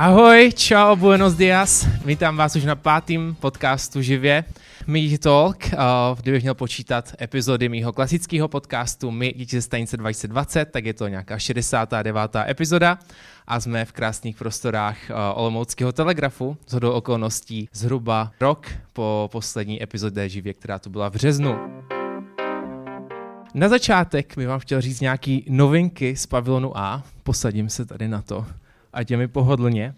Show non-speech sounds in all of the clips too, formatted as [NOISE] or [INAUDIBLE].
Ahoj, čau, buenos dias. Vítám vás už na pátém podcastu živě. Meet Talk, uh, kdybych měl počítat epizody mýho klasického podcastu My děti ze stanice 2020, tak je to nějaká 69. epizoda a jsme v krásných prostorách uh, Olomouckého telegrafu, z hodou okolností zhruba rok po poslední epizodě živě, která tu byla v březnu. Na začátek bych vám chtěl říct nějaký novinky z pavilonu A. Posadím se tady na to, ať je mi pohodlně.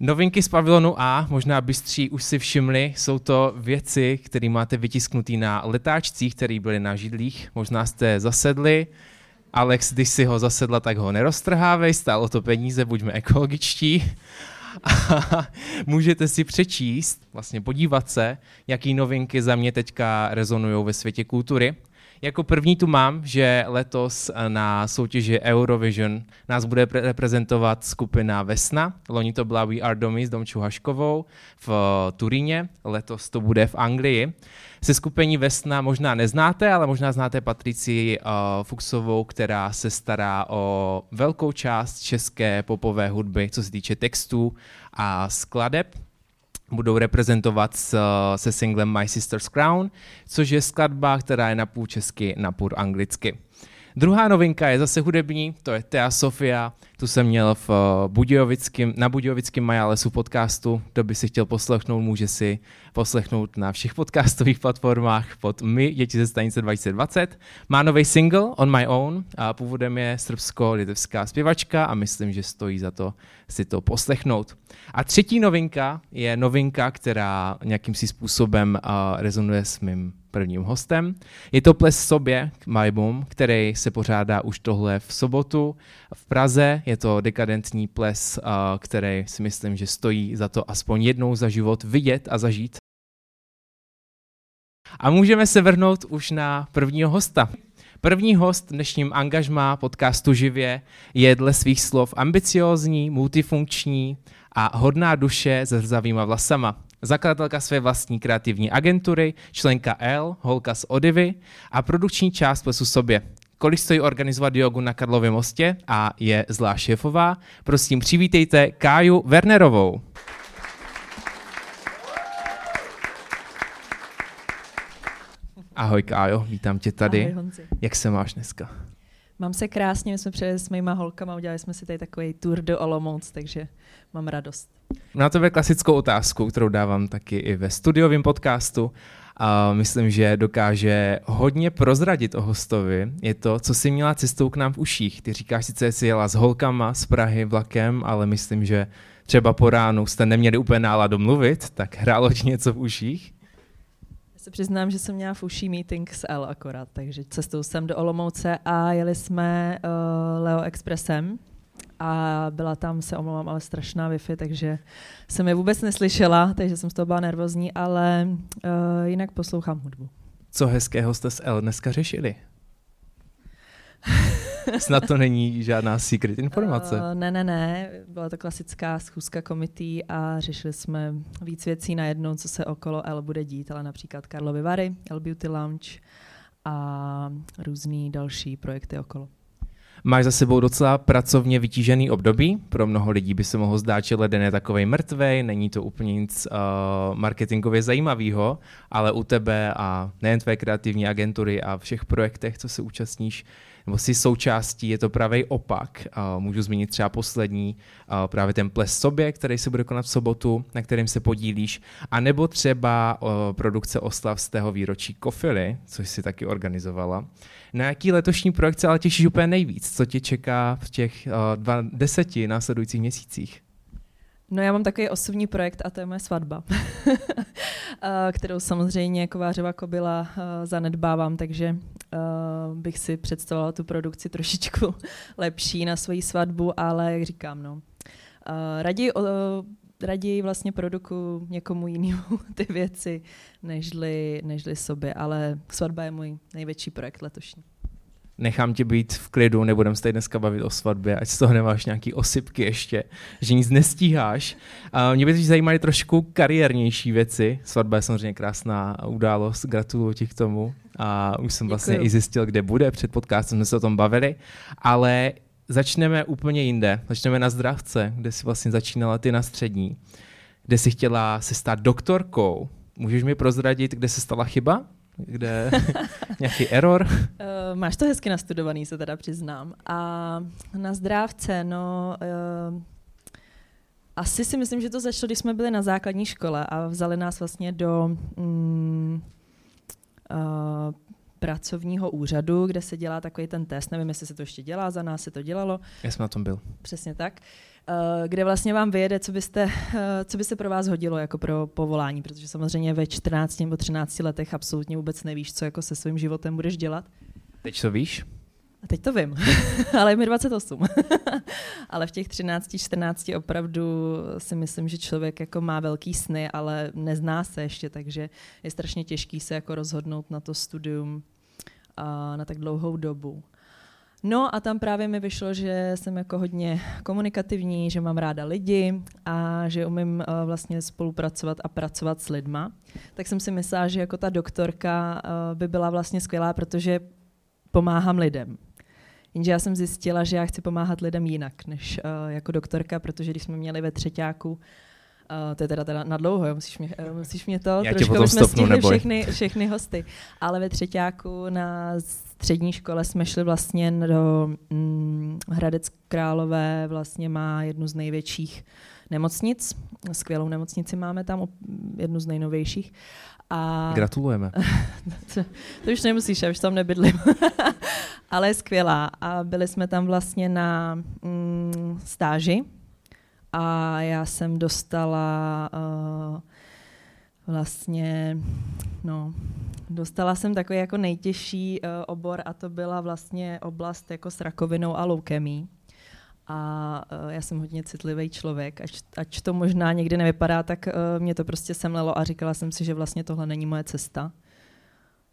Novinky z pavilonu A, možná bystří už si všimli, jsou to věci, které máte vytisknutý na letáčcích, které byly na židlích. Možná jste zasedli, Alex, když si ho zasedla, tak ho neroztrhávej, stálo to peníze, buďme ekologičtí. [LAUGHS] A můžete si přečíst, vlastně podívat se, jaký novinky za mě teďka rezonují ve světě kultury. Jako první tu mám, že letos na soutěži Eurovision nás bude reprezentovat skupina Vesna. Loni to byla We Are Domy s Domčou Haškovou v Turíně, letos to bude v Anglii. Se skupení Vesna možná neznáte, ale možná znáte Patrici uh, Fuxovou, která se stará o velkou část české popové hudby, co se týče textů a skladeb budou reprezentovat s, se singlem My Sister's Crown, což je skladba, která je napůl česky, napůl anglicky. Druhá novinka je zase hudební, to je Thea Sofia, tu jsem měl v eh, Budějovickém, na Budějovickém Majalesu podcastu, kdo by si chtěl poslechnout, může si poslechnout na všech podcastových platformách pod My, děti ze stanice 2020. Má nový single On My Own a původem je srbsko-litevská zpěvačka a myslím, že stojí za to si to poslechnout. A třetí novinka je novinka, která nějakým si způsobem uh, rezonuje s mým prvním hostem. Je to Ples sobě, Boom, který se pořádá už tohle v sobotu v Praze. Je to dekadentní ples, uh, který si myslím, že stojí za to aspoň jednou za život vidět a zažít. A můžeme se vrhnout už na prvního hosta. První host dnešním angažmá podcastu Živě je dle svých slov ambiciózní, multifunkční a hodná duše se zrzavýma vlasama. Zakladatelka své vlastní kreativní agentury, členka L, holka z Odivy a produkční část plesu sobě. Kolik stojí organizovat jogu na Karlově mostě a je zlá šéfová, prosím přivítejte Káju Wernerovou. Ahoj Kájo, vítám tě tady. Ahoj, Honzi. Jak se máš dneska? Mám se krásně, my jsme přijeli s mýma holkama, udělali jsme si tady takový tour do Olomouc, takže mám radost. Na tebe klasickou otázku, kterou dávám taky i ve studiovém podcastu. A myslím, že dokáže hodně prozradit o hostovi. Je to, co jsi měla cestou k nám v uších. Ty říkáš sice, jsi jela s holkama z Prahy vlakem, ale myslím, že třeba po ránu jste neměli úplně náladu mluvit, tak hrálo ti něco v uších? Se přiznám, že jsem měla v uší meeting s L akorát, takže cestou jsem do Olomouce a jeli jsme uh, Leo Expressem a byla tam, se omlouvám, ale strašná Wi-Fi, takže jsem je vůbec neslyšela, takže jsem z toho byla nervózní, ale uh, jinak poslouchám hudbu. Co hezkého jste s L dneska řešili? [LAUGHS] Snad to není žádná secret informace. Uh, ne, ne, ne. Byla to klasická schůzka komití a řešili jsme víc věcí na jednou, co se okolo L bude dít, ale například Karlovy Vary, L Beauty Lounge a různý další projekty okolo. Máš za sebou docela pracovně vytížený období. Pro mnoho lidí by se mohlo zdát, že leden je takový mrtvej, není to úplně nic uh, marketingově zajímavého, ale u tebe a nejen tvé kreativní agentury a všech projektech, co se účastníš, nebo si součástí, je to pravý opak. Můžu zmínit třeba poslední, právě ten ples sobě, který se bude konat v sobotu, na kterým se podílíš, a nebo třeba produkce oslav z tého výročí Kofily, což si taky organizovala. Na jaký letošní projekt se ale těšíš úplně nejvíc? Co tě čeká v těch dva, deseti následujících měsících? No já mám takový osobní projekt a to je moje svatba, [LAUGHS] kterou samozřejmě jako vářová kobila zanedbávám, takže bych si představovala tu produkci trošičku [LAUGHS] lepší na svoji svatbu, ale jak říkám, no, raději, raději vlastně produkuju někomu jinému [LAUGHS] ty věci, nežli, nežli sobě, ale svatba je můj největší projekt letošní nechám tě být v klidu, nebudem se tady dneska bavit o svatbě, ať z toho nemáš nějaký osypky ještě, že nic nestíháš. A mě by teď zajímaly trošku kariérnější věci. Svatba je samozřejmě krásná událost, gratuluju ti k tomu. A už jsem vlastně Děkuju. i zjistil, kde bude, před podcastem jsme se o tom bavili. Ale začneme úplně jinde. Začneme na zdravce, kde jsi vlastně začínala ty na střední, kde jsi chtěla se stát doktorkou. Můžeš mi prozradit, kde se stala chyba? Kde [LAUGHS] nějaký error? Uh, máš to hezky nastudovaný, se teda přiznám. A na zdrávce, no... Uh, asi si myslím, že to začalo, když jsme byli na základní škole a vzali nás vlastně do mm, uh, pracovního úřadu, kde se dělá takový ten test. Nevím, jestli se to ještě dělá, za nás se to dělalo. Já jsem na tom byl. Přesně tak. Uh, kde vlastně vám vyjede, co, byste, uh, co by se pro vás hodilo jako pro povolání, protože samozřejmě ve 14 nebo 13 letech absolutně vůbec nevíš, co jako se svým životem budeš dělat. Teď to víš? A teď to vím, [LAUGHS] ale je mi 28. [LAUGHS] ale v těch 13, 14 opravdu si myslím, že člověk jako má velký sny, ale nezná se ještě, takže je strašně těžký se jako rozhodnout na to studium a na tak dlouhou dobu. No a tam právě mi vyšlo, že jsem jako hodně komunikativní, že mám ráda lidi a že umím vlastně spolupracovat a pracovat s lidma. Tak jsem si myslela, že jako ta doktorka by byla vlastně skvělá, protože pomáhám lidem. Jenže já jsem zjistila, že já chci pomáhat lidem jinak než uh, jako doktorka, protože když jsme měli ve třetíku uh, to je teda, teda na dlouho, musíš mě, uh, musíš mě to, Já trošku jsme stihli všechny, všechny hosty. Ale ve třetíku na střední škole jsme šli vlastně do mm, Hradec Králové, vlastně má jednu z největších nemocnic, skvělou nemocnici máme tam, jednu z nejnovějších. A... Gratulujeme. [LAUGHS] to, to už nemusíš, já už tam nebydlím. [LAUGHS] Ale je skvělá. A byli jsme tam vlastně na mm, stáži a já jsem dostala uh, vlastně, no, dostala jsem takový jako nejtěžší uh, obor a to byla vlastně oblast jako s rakovinou a leukemí. A uh, já jsem hodně citlivý člověk, ač, ač to možná někdy nevypadá, tak uh, mě to prostě semlelo a říkala jsem si, že vlastně tohle není moje cesta.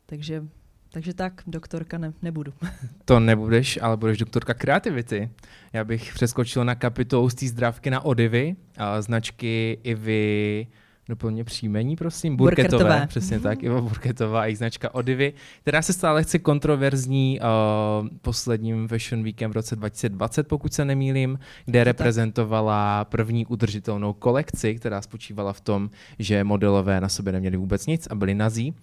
Takže, takže tak, doktorka ne, nebudu. [LAUGHS] To nebudeš, ale budeš doktorka kreativity. Já bych přeskočil na kapitolu z té zdravky na Odivy, a značky Ivy, doplně příjmení, prosím, Burketové, Burketové. přesně mm-hmm. tak, Iva Burketová, jejich značka Odivy, která se stala lehce kontroverzní uh, posledním Fashion Weekem v roce 2020, pokud se nemýlím, kde to reprezentovala první udržitelnou kolekci, která spočívala v tom, že modelové na sobě neměli vůbec nic a byli nazí.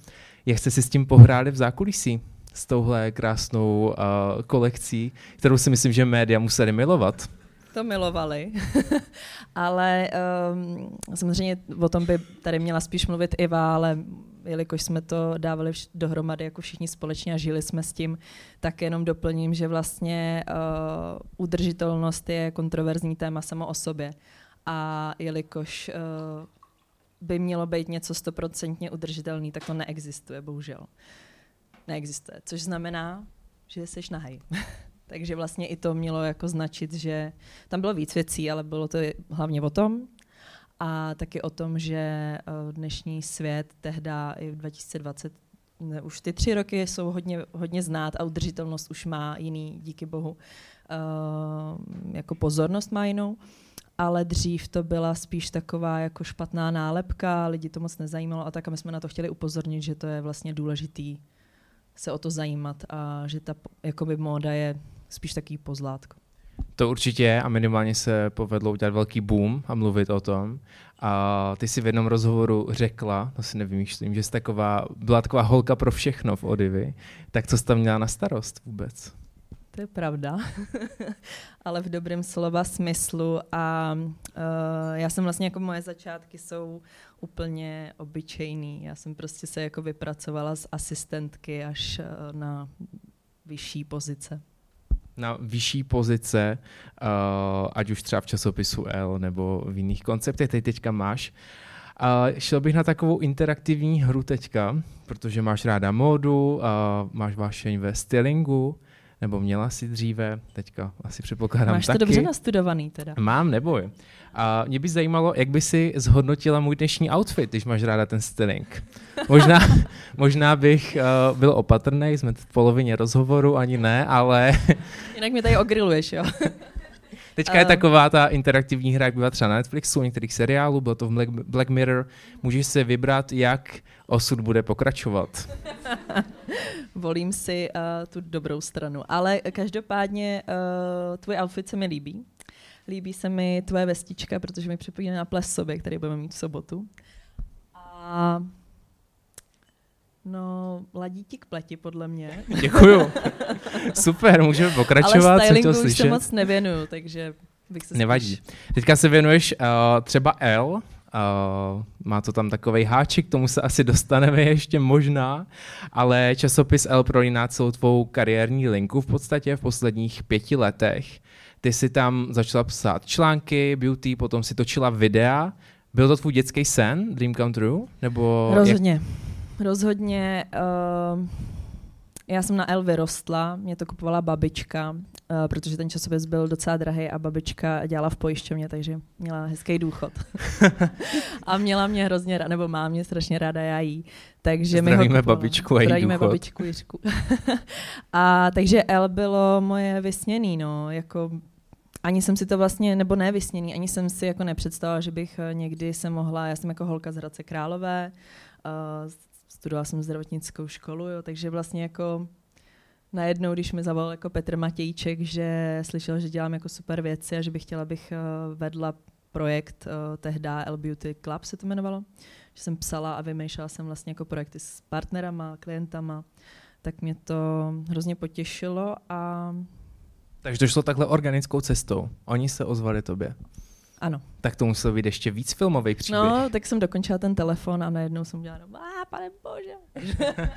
Jak jste si s tím pohráli v zákulisí? s touhle krásnou uh, kolekcí, kterou si myslím, že média museli milovat to milovali, [LAUGHS] ale um, samozřejmě o tom by tady měla spíš mluvit Iva, ale jelikož jsme to dávali vš- dohromady jako všichni společně a žili jsme s tím, tak jenom doplním, že vlastně uh, udržitelnost je kontroverzní téma samo o sobě. A jelikož uh, by mělo být něco stoprocentně udržitelný, tak to neexistuje, bohužel. Neexistuje, což znamená, že jsi nahej. [LAUGHS] Takže vlastně i to mělo jako značit, že tam bylo víc věcí, ale bylo to hlavně o tom. A taky o tom, že eh, dnešní svět tehda i v 2020 ne, už ty tři roky jsou hodně, hodně znát a udržitelnost už má jiný, díky bohu, uh, jako pozornost má jinou. Ale dřív to byla spíš taková jako špatná nálepka, lidi to moc nezajímalo a tak a my jsme na to chtěli upozornit, že to je vlastně důležitý se o to zajímat a že ta jakoby móda je spíš taký pozlátko. To určitě je a minimálně se povedlo udělat velký boom a mluvit o tom. A ty si v jednom rozhovoru řekla, to si nevymýšlím, že jsi taková, byla taková holka pro všechno v Odivy. Tak co jsi tam měla na starost vůbec? To je pravda, [LAUGHS] ale v dobrém slova smyslu a uh, já jsem vlastně jako moje začátky jsou úplně obyčejný. Já jsem prostě se jako vypracovala z asistentky až uh, na vyšší pozice na vyšší pozice, uh, ať už třeba v časopisu L nebo v jiných konceptech, teď teďka máš. Uh, šel bych na takovou interaktivní hru teďka, protože máš ráda módu, uh, máš vášeň ve stylingu, nebo měla si dříve, teďka asi předpokládám Máš to taky. dobře nastudovaný teda. Mám, neboj. A mě by zajímalo, jak by si zhodnotila můj dnešní outfit, když máš ráda ten styling. [LAUGHS] Možná, možná bych uh, byl opatrný, jsme v polovině rozhovoru, ani ne, ale... Jinak mě tady ogriluješ, jo? [LAUGHS] Teďka je taková ta interaktivní hra, jak byla třeba na Netflixu, některých seriálů, bylo to v Black, Mirror. Můžeš si vybrat, jak osud bude pokračovat. [LAUGHS] Volím si uh, tu dobrou stranu. Ale každopádně uh, tvůj outfit se mi líbí. Líbí se mi tvoje vestička, protože mi připomíná na ples sobě, který budeme mít v sobotu. A No, ladí ti k pleti, podle mě. [LAUGHS] Děkuju. Super, můžeme pokračovat. Ale stylingu už se moc nevěnuju, takže bych se Nevadí. Spíš... Teďka se věnuješ uh, třeba L, uh, má to tam takový háček, k tomu se asi dostaneme ještě možná, ale časopis L prolíná celou tvou kariérní linku v podstatě v posledních pěti letech. Ty si tam začala psát články, beauty, potom si točila videa. Byl to tvůj dětský sen, Dream Come True? Nebo Rozhodně. Jak... Rozhodně. Uh, já jsem na L vyrostla, mě to kupovala babička, uh, protože ten časopis byl docela drahý a babička dělala v pojišťovně, takže měla hezký důchod. [LAUGHS] a měla mě hrozně ráda, nebo má mě strašně ráda, já jí. Takže Zdravíme my ho babičku a její důchod. babičku Jiřku. [LAUGHS] a takže L bylo moje vysněný, no, jako ani jsem si to vlastně, nebo ne vysněný, ani jsem si jako nepředstavila, že bych eh, někdy se mohla, já jsem jako holka z Hradce Králové, uh, studovala jsem zdravotnickou školu, jo, takže vlastně jako najednou, když mi zavolal jako Petr Matějček, že slyšel, že dělám jako super věci a že bych chtěla, abych uh, vedla projekt uh, tehda L Beauty Club se to jmenovalo, že jsem psala a vymýšlela jsem vlastně jako projekty s partnerama, klientama, tak mě to hrozně potěšilo a takže to šlo takhle organickou cestou. Oni se ozvali tobě. Ano. Tak to musel být ještě víc filmový příběh. No, tak jsem dokončila ten telefon a najednou jsem udělala, a pane bože. [LAUGHS]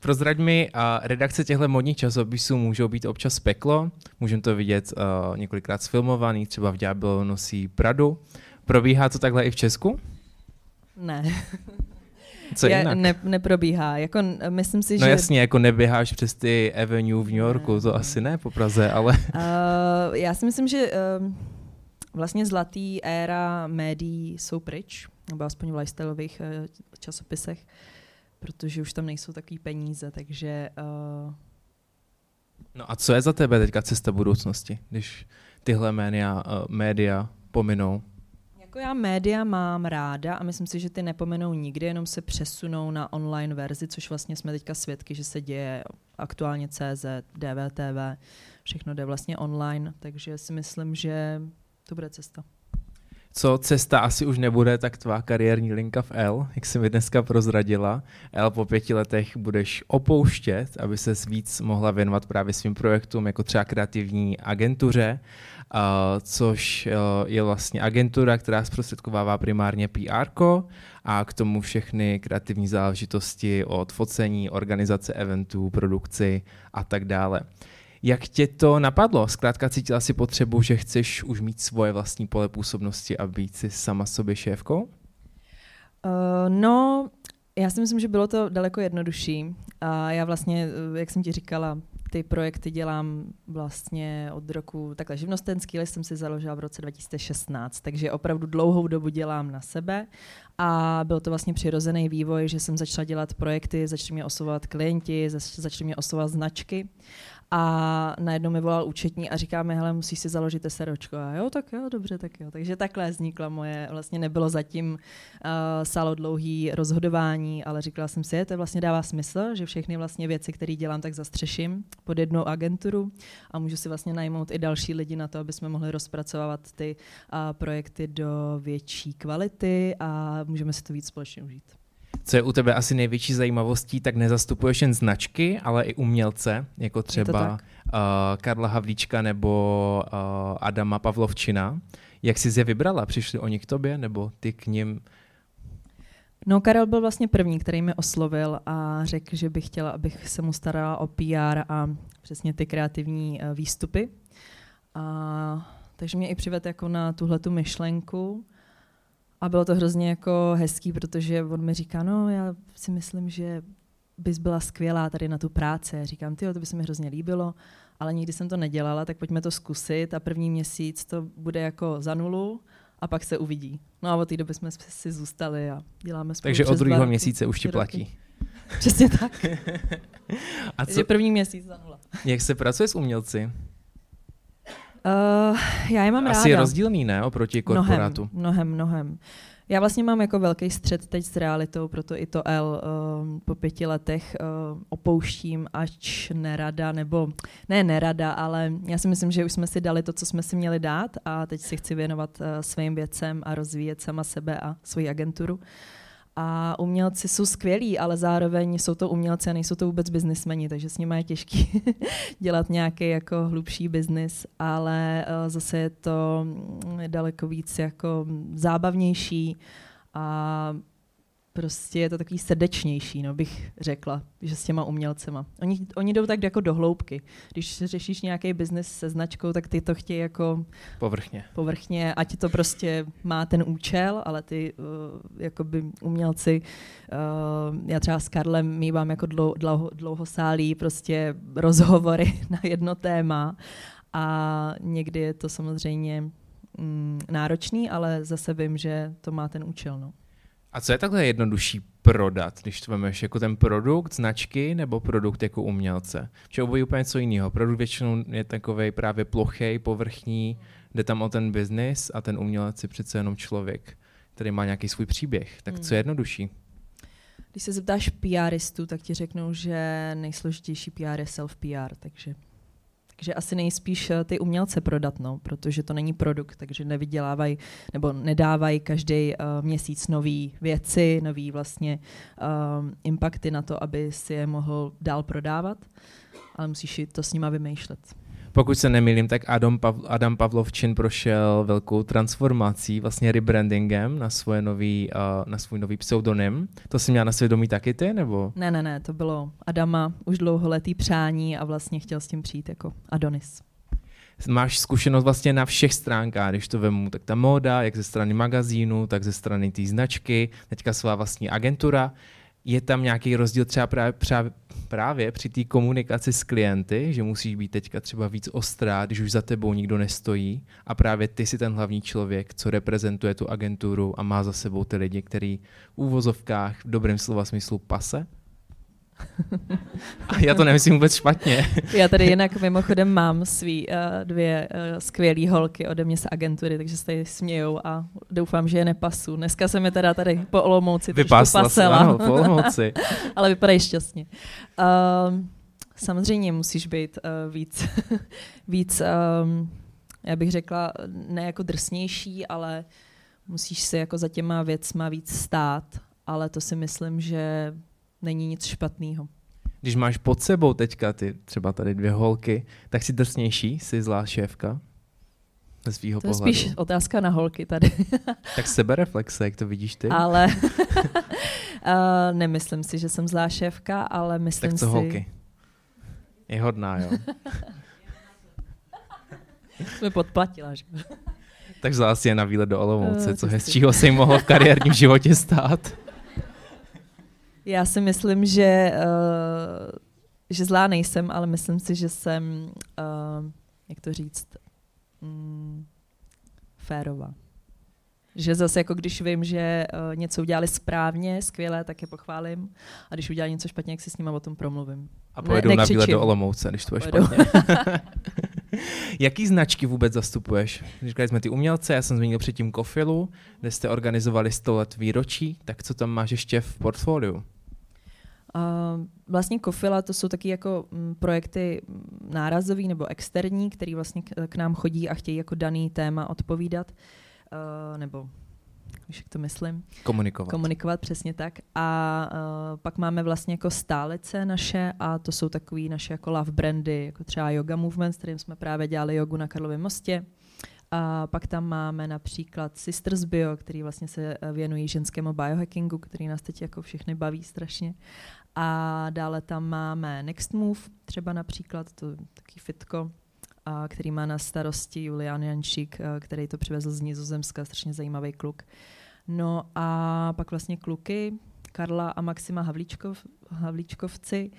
Prozraď mi, a redakce těchto modních časopisů můžou být občas peklo, můžeme to vidět uh, několikrát sfilmovaný, třeba v Ďábel nosí Pradu. Probíhá to takhle i v Česku? Ne. [LAUGHS] Co jinak? Ne, neprobíhá. Jako, myslím si, no že... jasně, jako neběháš přes ty Avenue v New Yorku, ne, to asi ne po Praze, ale... Uh, já si myslím, že uh, vlastně zlatý éra médií jsou pryč, nebo aspoň v lifestyleových uh, časopisech, protože už tam nejsou takový peníze, takže... Uh... No a co je za tebe teďka cesta budoucnosti, když tyhle média, uh, média pominou? Jako já média mám ráda a myslím si, že ty nepomenou nikdy, jenom se přesunou na online verzi, což vlastně jsme teďka svědky, že se děje aktuálně CZ, DVTV, všechno jde vlastně online, takže si myslím, že to bude cesta. Co cesta asi už nebude, tak tvá kariérní linka v L, jak jsi mi dneska prozradila. L po pěti letech budeš opouštět, aby se víc mohla věnovat právě svým projektům, jako třeba kreativní agentuře, což uh, je vlastně agentura, která zprostředkovává primárně PR a k tomu všechny kreativní záležitosti od focení, organizace eventů, produkci a tak dále. Jak tě to napadlo? Zkrátka cítila si potřebu, že chceš už mít svoje vlastní pole působnosti a být si sama sobě šéfkou? Uh, no, já si myslím, že bylo to daleko jednodušší. A já vlastně, eh, jak jsem ti říkala, ty projekty dělám vlastně od roku, takhle živnostenský list jsem si založila v roce 2016, takže opravdu dlouhou dobu dělám na sebe a byl to vlastně přirozený vývoj, že jsem začala dělat projekty, začali mě oslovovat klienti, začali mě oslovovat značky a najednou mi volal účetní a říká mi, hele, musíš si založit SROčko. A jo, tak jo, dobře, tak jo. Takže takhle vznikla moje, vlastně nebylo zatím uh, sálo dlouhý rozhodování, ale říkala jsem si, to vlastně dává smysl, že všechny vlastně věci, které dělám, tak zastřeším pod jednou agenturu a můžu si vlastně najmout i další lidi na to, aby jsme mohli rozpracovávat ty uh, projekty do větší kvality a můžeme si to víc společně užít. Co je u tebe asi největší zajímavostí, tak nezastupuješ jen značky, ale i umělce, jako třeba uh, Karla Havlíčka nebo uh, Adama Pavlovčina. Jak jsi je vybrala? Přišli oni k tobě nebo ty k ním? No, Karel byl vlastně první, který mi oslovil a řekl, že bych chtěla, abych se mu starala o PR a přesně ty kreativní uh, výstupy. A, takže mě i přivedl jako na tuhle tu myšlenku. A bylo to hrozně jako hezký, protože on mi říká, no já si myslím, že bys byla skvělá tady na tu práci. Říkám, ty, to by se mi hrozně líbilo, ale nikdy jsem to nedělala, tak pojďme to zkusit a první měsíc to bude jako za nulu a pak se uvidí. No a od té doby jsme si zůstali a děláme spolu Takže od druhého měsíce už ti platí. [LAUGHS] Přesně tak. [LAUGHS] a co? první měsíc za nula. Jak se pracuje s umělci? Uh, já je mám Asi ráda. je rozdílný, ne, oproti korporátu? Mnohem, mnohem, mnohem. Já vlastně mám jako velký střed teď s realitou, proto i to L uh, po pěti letech uh, opouštím, ač nerada, nebo ne nerada, ale já si myslím, že už jsme si dali to, co jsme si měli dát a teď si chci věnovat uh, svým věcem a rozvíjet sama sebe a svoji agenturu. A umělci jsou skvělí, ale zároveň jsou to umělci a nejsou to vůbec biznismeni, takže s nimi je těžký [LAUGHS] dělat nějaký jako hlubší biznis, ale uh, zase je to mm, daleko víc jako zábavnější a prostě je to takový srdečnější, no, bych řekla, že s těma umělcema. Oni, oni jdou tak jako do hloubky. Když řešíš nějaký biznis se značkou, tak ty to chtějí jako povrchně. povrchně, ať to prostě má ten účel, ale ty uh, jakoby umělci, uh, já třeba s Karlem mývám jako dlou, dlouho, dlouhosálí prostě rozhovory [LAUGHS] na jedno téma a někdy je to samozřejmě mm, náročný, ale zase vím, že to má ten účel. No. A co je takhle jednodušší prodat, když to vemeš jako ten produkt, značky nebo produkt jako umělce? Či obojí úplně něco jiného. Produkt většinou je takový právě plochý, povrchní, jde tam o ten biznis a ten umělec je přece jenom člověk, který má nějaký svůj příběh. Tak co je jednodušší? Když se zeptáš PRistů, tak ti řeknou, že nejsložitější PR je self-PR, takže takže asi nejspíš eh, ty umělce prodat, no, protože to není produkt, takže nevydělávají nebo nedávají každý uh, měsíc nové věci, nové vlastně uh, impakty na to, aby si je mohl dál prodávat, ale musíš to s nima vymýšlet. Pokud se nemýlím, tak Adam, Pav- Adam Pavlovčin prošel velkou transformací, vlastně rebrandingem na, svoje nový, uh, na svůj nový pseudonym. To jsi měla na svědomí taky ty, nebo? Ne, ne, ne, to bylo Adama už dlouholetý přání a vlastně chtěl s tím přijít jako Adonis. Máš zkušenost vlastně na všech stránkách, když to vemu, tak ta móda, jak ze strany magazínu, tak ze strany té značky, teďka svá vlastní agentura je tam nějaký rozdíl třeba právě, právě, právě při té komunikaci s klienty, že musíš být teďka třeba víc ostrá, když už za tebou nikdo nestojí a právě ty si ten hlavní člověk, co reprezentuje tu agenturu a má za sebou ty lidi, který v úvozovkách v dobrém slova smyslu pase? A já to nemyslím vůbec špatně. [LAUGHS] Já tady jinak mimochodem mám svý uh, dvě uh, skvělé holky ode mě z agentury, takže se tady smějou a doufám, že je nepasu. Dneska se mi teda tady po Olomouci Vypasla pasela. Ano, po Olomouci. [LAUGHS] Ale vypadají šťastně. Uh, samozřejmě musíš být uh, víc, [LAUGHS] víc um, já bych řekla, ne jako drsnější, ale musíš si jako za těma věcma víc stát, ale to si myslím, že není nic špatného. Když máš pod sebou teďka ty třeba tady dvě holky, tak si drsnější, jsi zlá šéfka? Ze svýho to je spíš otázka na holky tady. [LAUGHS] tak sebereflexe, jak to vidíš ty? Ale uh, [LAUGHS] [LAUGHS] nemyslím si, že jsem zlá šéfka, ale myslím tak co si... holky? Je hodná, jo? Jsme podplatila, že? tak si je na výlet do Olomouce, Uh, co hezčího se jim mohlo v kariérním životě stát. Já si myslím, že, uh, že zlá nejsem, ale myslím si, že jsem, uh, jak to říct, um, férová. Že zase jako když vím, že uh, něco udělali správně, skvěle, tak je pochválím. A když udělali něco špatně, jak si s nimi o tom promluvím. A pojedou ne, na výlet do Olomouce, když to je špatně. [LAUGHS] Jaký značky vůbec zastupuješ? Říkali jsme ty umělce, já jsem zmínil předtím Kofilu, kde jste organizovali 100 let výročí, tak co tam máš ještě v portfoliu? Vlastně Kofila to jsou taky jako mm, projekty mm, nárazový nebo externí, který vlastně k, nám chodí a chtějí jako daný téma odpovídat, uh, nebo víš, jak to myslím, Komunikovat. komunikovat přesně tak. A uh, pak máme vlastně jako stálice naše a to jsou takový naše jako love brandy, jako třeba Yoga Movement, s kterým jsme právě dělali jogu na Karlově mostě. A pak tam máme například Sisters Bio, který vlastně se eh, věnují ženskému biohackingu, který nás teď jako všechny baví strašně. A dále tam máme Next Move, třeba například, to je taky fitko, a který má na starosti Julian Jančík, který to přivezl z Nizozemska, strašně zajímavý kluk. No a pak vlastně kluky, Karla a Maxima Havlíčkov, Havlíčkovci.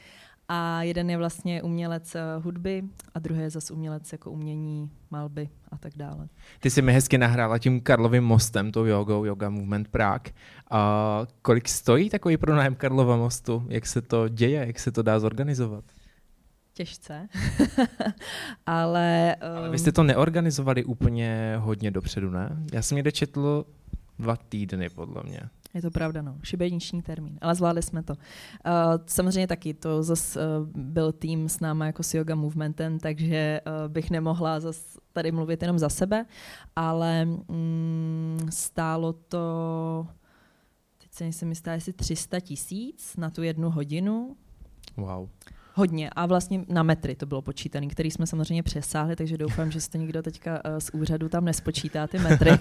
A jeden je vlastně umělec eh, hudby a druhý je zase umělec jako umění, malby a tak dále. Ty jsi mi hezky nahrála tím Karlovým mostem, tou jogou, Yoga Movement Prague. A kolik stojí takový pronájem Karlova mostu? Jak se to děje? Jak se to dá zorganizovat? Těžce. [LAUGHS] Ale, um... Ale vy jste to neorganizovali úplně hodně dopředu, ne? Já jsem někde četl dva týdny, podle mě. Je to pravda, no. Šibeniční termín. Ale zvládli jsme to. Uh, samozřejmě taky to zase uh, byl tým s náma jako s Yoga Movementem, takže uh, bych nemohla zase tady mluvit jenom za sebe, ale mm, stálo to, teď se nejsem jistá, jestli 300 tisíc na tu jednu hodinu. Wow. Hodně. A vlastně na metry to bylo počítané, který jsme samozřejmě přesáhli, takže doufám, že jste někdo teďka uh, z úřadu tam nespočítá ty metry.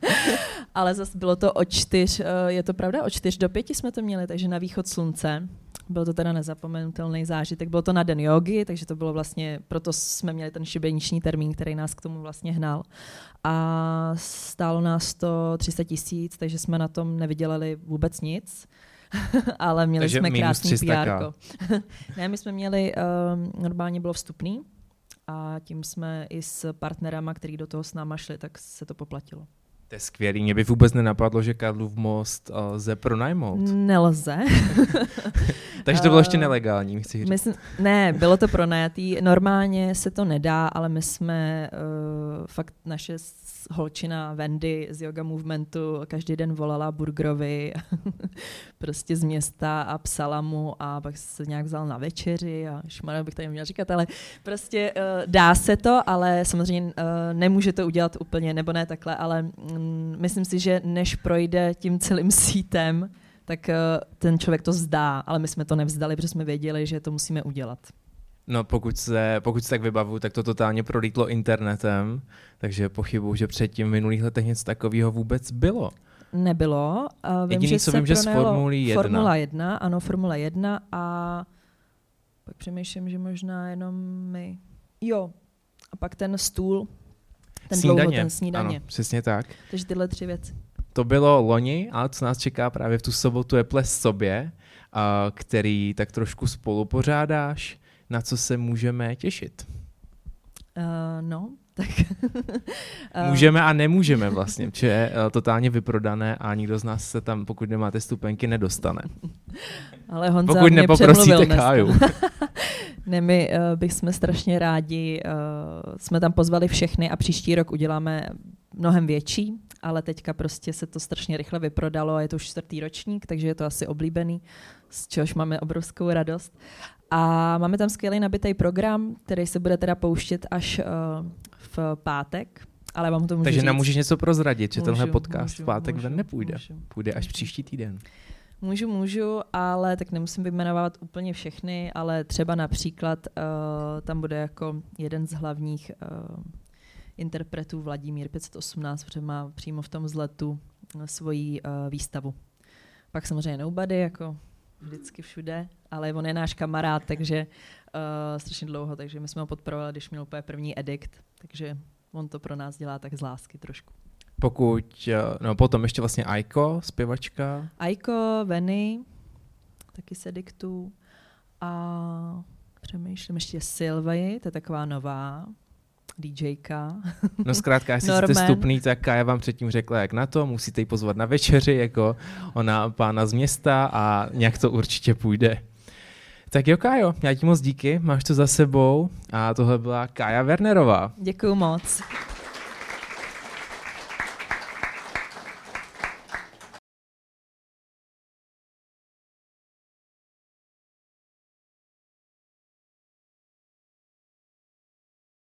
[LAUGHS] Ale zase bylo to od čtyř, uh, je to pravda, od čtyř do pěti jsme to měli, takže na východ slunce. Byl to teda nezapomenutelný zážitek. Bylo to na den jogy, takže to bylo vlastně, proto jsme měli ten šibeniční termín, který nás k tomu vlastně hnal. A stálo nás to 300 tisíc, takže jsme na tom nevydělali vůbec nic. [LAUGHS] ale měli Takže jsme krásný PR. [LAUGHS] ne, my jsme měli, uh, normálně bylo vstupný a tím jsme i s partnerama, který do toho s náma šli, tak se to poplatilo. To je skvělý. Mě by vůbec nenapadlo, že Karlův most uh, lze pronajmout. Nelze. [LAUGHS] Takže to bylo ještě nelegální, chci říct. Myslím, ne, bylo to pronajatý. Normálně se to nedá, ale my jsme uh, fakt naše holčina Wendy z Yoga Movementu každý den volala Burgerovi [LAUGHS] prostě z města a psala mu a pak se nějak vzal na večeři a šmarja bych tady měla říkat, ale prostě uh, dá se to, ale samozřejmě uh, nemůže to udělat úplně, nebo ne takhle, ale um, myslím si, že než projde tím celým sítem, tak uh, ten člověk to zdá, ale my jsme to nevzdali, protože jsme věděli, že to musíme udělat. No pokud se, pokud se tak vybavu, tak to totálně prolítlo internetem, takže pochybuju, že předtím v minulých letech něco takového vůbec bylo. Nebylo. Vím, Jediný, že co vím, že z Formule 1. Formula 1, ano, Formula 1 a pak přemýšlím, že možná jenom my. Jo, a pak ten stůl, ten snídaně. dlouho, ten snídaně. Ano, přesně tak. Takže tyhle tři věci. To bylo loni, ale co nás čeká právě v tu sobotu je ples sobě, který tak trošku spolu pořádáš na co se můžeme těšit? Uh, no, tak... [LAUGHS] můžeme a nemůžeme vlastně, že je uh, totálně vyprodané a nikdo z nás se tam, pokud nemáte stupenky, nedostane. [LAUGHS] Ale Honza pokud mě nepoprosíte Káju. [LAUGHS] ne, my uh, bychom strašně rádi, uh, jsme tam pozvali všechny a příští rok uděláme mnohem větší, ale teďka prostě se to strašně rychle vyprodalo a je to už čtvrtý ročník, takže je to asi oblíbený, z čehož máme obrovskou radost. A máme tam skvělý nabitý program, který se bude teda pouštět až uh, v pátek. Ale vám to můžu Takže říct. nám můžeš něco prozradit, že můžu, tenhle podcast můžu, v pátek můžu, ven nepůjde. Můžu, Půjde až příští týden. Můžu, můžu, ale tak nemusím vyjmenovat úplně všechny, ale třeba například uh, tam bude jako jeden z hlavních uh, interpretů Vladimír 518, protože má přímo v tom zletu svoji uh, výstavu. Pak samozřejmě Nobody, jako vždycky všude, ale on je náš kamarád, takže uh, strašně dlouho, takže my jsme ho podporovali, když měl úplně první edikt, takže on to pro nás dělá tak z lásky trošku. Pokud, eh, no potom ještě vlastně Aiko, zpěvačka. Aiko, Veny, taky z ediktu a přemýšlím ještě Sylvie, to je taková nová, DJka. No zkrátka, [LAUGHS] jestli jste stupný, tak Kája vám předtím řekla, jak na to, musíte ji pozvat na večeři, jako ona pána z města a nějak to určitě půjde. Tak jo, Kájo, já ti moc díky, máš to za sebou a tohle byla Kája Wernerová. Děkuju moc.